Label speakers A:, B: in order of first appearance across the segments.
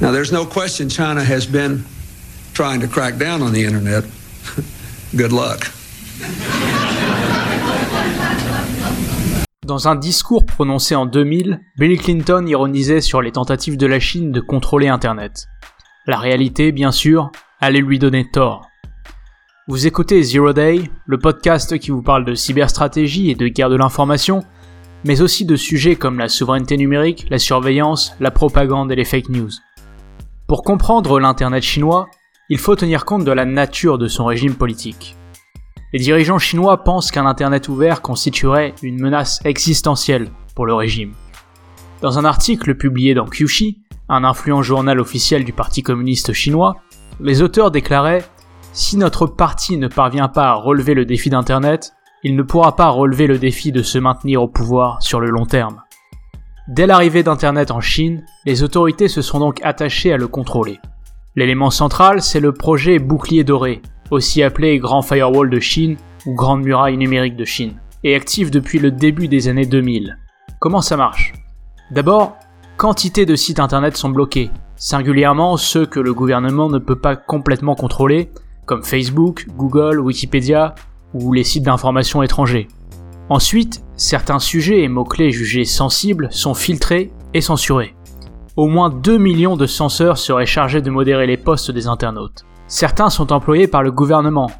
A: Now, there's no question China has been trying to crack down on the internet. Good luck.
B: Dans un discours prononcé en 2000, Bill Clinton ironisait sur les tentatives de la Chine de contrôler Internet. La réalité, bien sûr, allait lui donner tort. Vous écoutez Zero Day, le podcast qui vous parle de cyberstratégie et de guerre de l'information, mais aussi de sujets comme la souveraineté numérique, la surveillance, la propagande et les fake news. Pour comprendre l'Internet chinois, il faut tenir compte de la nature de son régime politique. Les dirigeants chinois pensent qu'un Internet ouvert constituerait une menace existentielle pour le régime. Dans un article publié dans Qxi, un influent journal officiel du Parti communiste chinois, les auteurs déclaraient Si notre parti ne parvient pas à relever le défi d'Internet, il ne pourra pas relever le défi de se maintenir au pouvoir sur le long terme. Dès l'arrivée d'Internet en Chine, les autorités se sont donc attachées à le contrôler. L'élément central, c'est le projet Bouclier Doré, aussi appelé Grand Firewall de Chine ou Grande Muraille Numérique de Chine, et actif depuis le début des années 2000. Comment ça marche? D'abord, quantité de sites internet sont bloqués, singulièrement ceux que le gouvernement ne peut pas complètement contrôler, comme Facebook, Google, Wikipédia ou les sites d'information étrangers. Ensuite, certains sujets et mots-clés jugés sensibles sont filtrés et censurés. Au moins 2 millions de censeurs seraient chargés de modérer les postes des internautes. Certains sont employés par le gouvernement,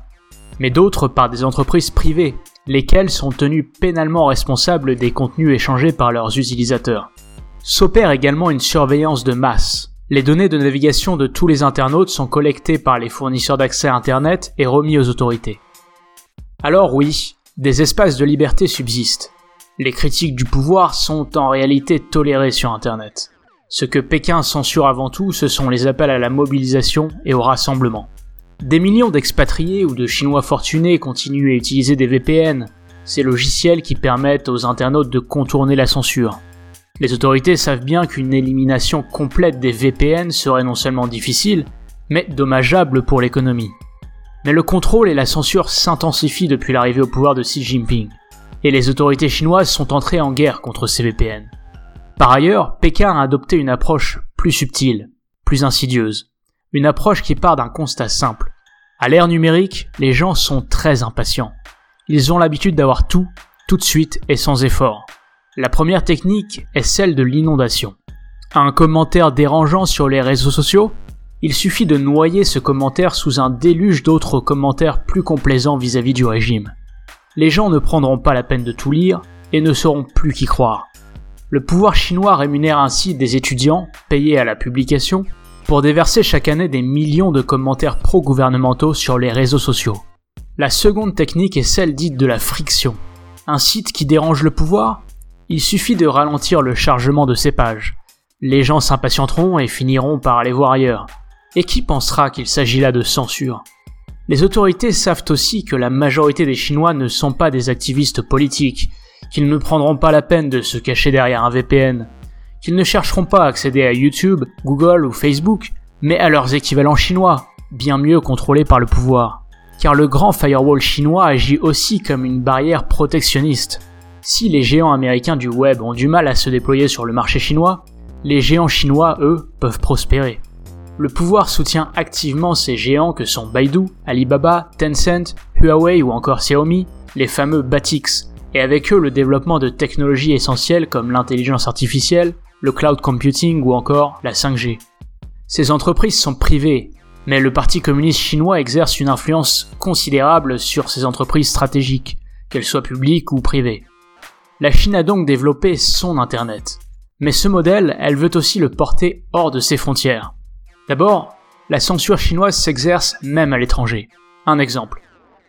B: mais d'autres par des entreprises privées, lesquelles sont tenues pénalement responsables des contenus échangés par leurs utilisateurs. S'opère également une surveillance de masse. Les données de navigation de tous les internautes sont collectées par les fournisseurs d'accès à Internet et remis aux autorités. Alors oui, des espaces de liberté subsistent. Les critiques du pouvoir sont en réalité tolérées sur Internet. Ce que Pékin censure avant tout, ce sont les appels à la mobilisation et au rassemblement. Des millions d'expatriés ou de Chinois fortunés continuent à utiliser des VPN, ces logiciels qui permettent aux internautes de contourner la censure. Les autorités savent bien qu'une élimination complète des VPN serait non seulement difficile, mais dommageable pour l'économie. Mais le contrôle et la censure s'intensifient depuis l'arrivée au pouvoir de Xi Jinping, et les autorités chinoises sont entrées en guerre contre ces. Par ailleurs, Pékin a adopté une approche plus subtile, plus insidieuse, une approche qui part d'un constat simple. À l'ère numérique, les gens sont très impatients. Ils ont l'habitude d'avoir tout, tout de suite et sans effort. La première technique est celle de l'inondation. Un commentaire dérangeant sur les réseaux sociaux il suffit de noyer ce commentaire sous un déluge d'autres commentaires plus complaisants vis-à-vis du régime. Les gens ne prendront pas la peine de tout lire et ne sauront plus qui croire. Le pouvoir chinois rémunère ainsi des étudiants, payés à la publication, pour déverser chaque année des millions de commentaires pro-gouvernementaux sur les réseaux sociaux. La seconde technique est celle dite de la friction. Un site qui dérange le pouvoir? Il suffit de ralentir le chargement de ses pages. Les gens s'impatienteront et finiront par aller voir ailleurs. Et qui pensera qu'il s'agit là de censure? Les autorités savent aussi que la majorité des Chinois ne sont pas des activistes politiques, qu'ils ne prendront pas la peine de se cacher derrière un VPN, qu'ils ne chercheront pas à accéder à YouTube, Google ou Facebook, mais à leurs équivalents chinois, bien mieux contrôlés par le pouvoir. Car le grand firewall chinois agit aussi comme une barrière protectionniste. Si les géants américains du web ont du mal à se déployer sur le marché chinois, les géants chinois, eux, peuvent prospérer le pouvoir soutient activement ces géants que sont Baidu, Alibaba, Tencent, Huawei ou encore Xiaomi, les fameux BATX, et avec eux le développement de technologies essentielles comme l'intelligence artificielle, le cloud computing ou encore la 5G. Ces entreprises sont privées, mais le Parti communiste chinois exerce une influence considérable sur ces entreprises stratégiques, qu'elles soient publiques ou privées. La Chine a donc développé son Internet. Mais ce modèle, elle veut aussi le porter hors de ses frontières. D'abord, la censure chinoise s'exerce même à l'étranger. Un exemple.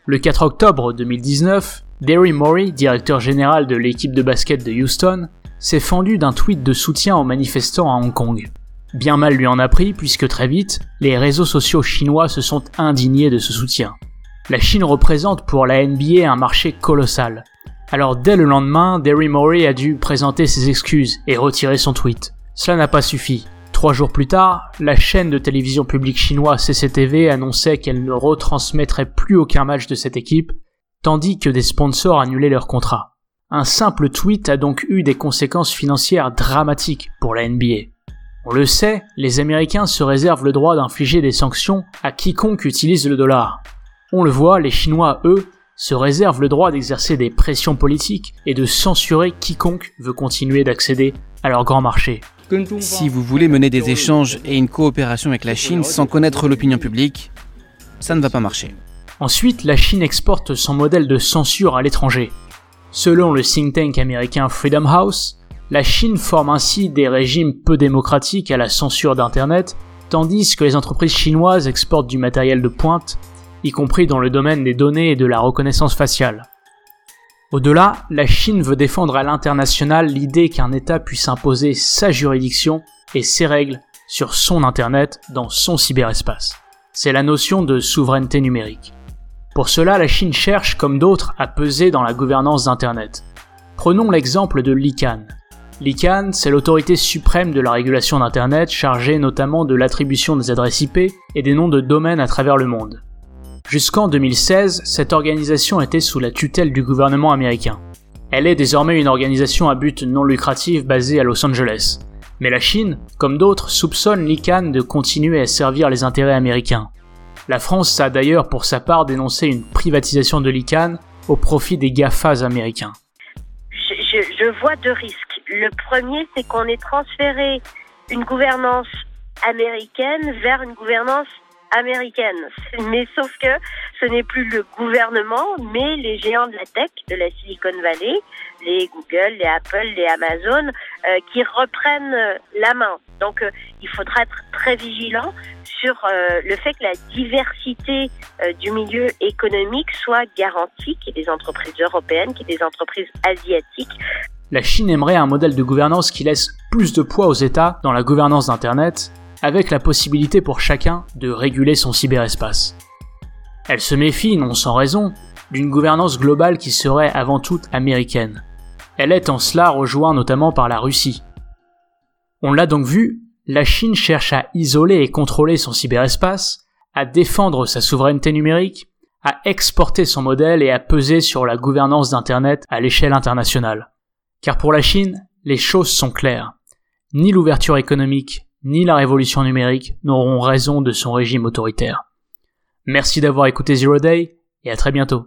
B: Le 4 octobre 2019, Derry Morey, directeur général de l'équipe de basket de Houston, s'est fendu d'un tweet de soutien aux manifestants à Hong Kong. Bien mal lui en a pris puisque très vite, les réseaux sociaux chinois se sont indignés de ce soutien. La Chine représente pour la NBA un marché colossal. Alors dès le lendemain, Derry Morey a dû présenter ses excuses et retirer son tweet. Cela n'a pas suffi. Trois jours plus tard, la chaîne de télévision publique chinoise CCTV annonçait qu'elle ne retransmettrait plus aucun match de cette équipe, tandis que des sponsors annulaient leur contrat. Un simple tweet a donc eu des conséquences financières dramatiques pour la NBA. On le sait, les Américains se réservent le droit d'infliger des sanctions à quiconque utilise le dollar. On le voit, les Chinois, eux, se réservent le droit d'exercer des pressions politiques et de censurer quiconque veut continuer d'accéder à leur grand marché.
C: Si vous voulez mener des échanges et une coopération avec la Chine sans connaître l'opinion publique, ça ne va pas marcher.
B: Ensuite, la Chine exporte son modèle de censure à l'étranger. Selon le think tank américain Freedom House, la Chine forme ainsi des régimes peu démocratiques à la censure d'Internet, tandis que les entreprises chinoises exportent du matériel de pointe, y compris dans le domaine des données et de la reconnaissance faciale. Au-delà, la Chine veut défendre à l'international l'idée qu'un État puisse imposer sa juridiction et ses règles sur son Internet dans son cyberespace. C'est la notion de souveraineté numérique. Pour cela, la Chine cherche, comme d'autres, à peser dans la gouvernance d'Internet. Prenons l'exemple de l'ICANN, L'ICANN, c'est l'autorité suprême de la régulation d'Internet chargée notamment de l'attribution des adresses IP et des noms de domaines à travers le monde. Jusqu'en 2016, cette organisation était sous la tutelle du gouvernement américain. Elle est désormais une organisation à but non lucratif basée à Los Angeles. Mais la Chine, comme d'autres, soupçonne l'ICANN de continuer à servir les intérêts américains. La France a d'ailleurs pour sa part dénoncé une privatisation de l'ICANN au profit des GAFAs américains.
D: Je, je vois deux risques. Le premier, c'est qu'on ait transféré une gouvernance américaine vers une gouvernance américaine. Mais sauf que ce n'est plus le gouvernement, mais les géants de la tech, de la Silicon Valley, les Google, les Apple, les Amazon, euh, qui reprennent la main. Donc euh, il faudra être très vigilant sur euh, le fait que la diversité du milieu économique soit garantie, qu'il y ait des entreprises européennes, qu'il y ait des entreprises asiatiques,
B: la Chine aimerait un modèle de gouvernance qui laisse plus de poids aux États dans la gouvernance d'Internet, avec la possibilité pour chacun de réguler son cyberespace. Elle se méfie, non sans raison, d'une gouvernance globale qui serait avant tout américaine. Elle est en cela rejointe notamment par la Russie. On l'a donc vu, la Chine cherche à isoler et contrôler son cyberespace, à défendre sa souveraineté numérique, à exporter son modèle et à peser sur la gouvernance d'Internet à l'échelle internationale. Car pour la Chine, les choses sont claires. Ni l'ouverture économique, ni la révolution numérique n'auront raison de son régime autoritaire. Merci d'avoir écouté Zero Day et à très bientôt.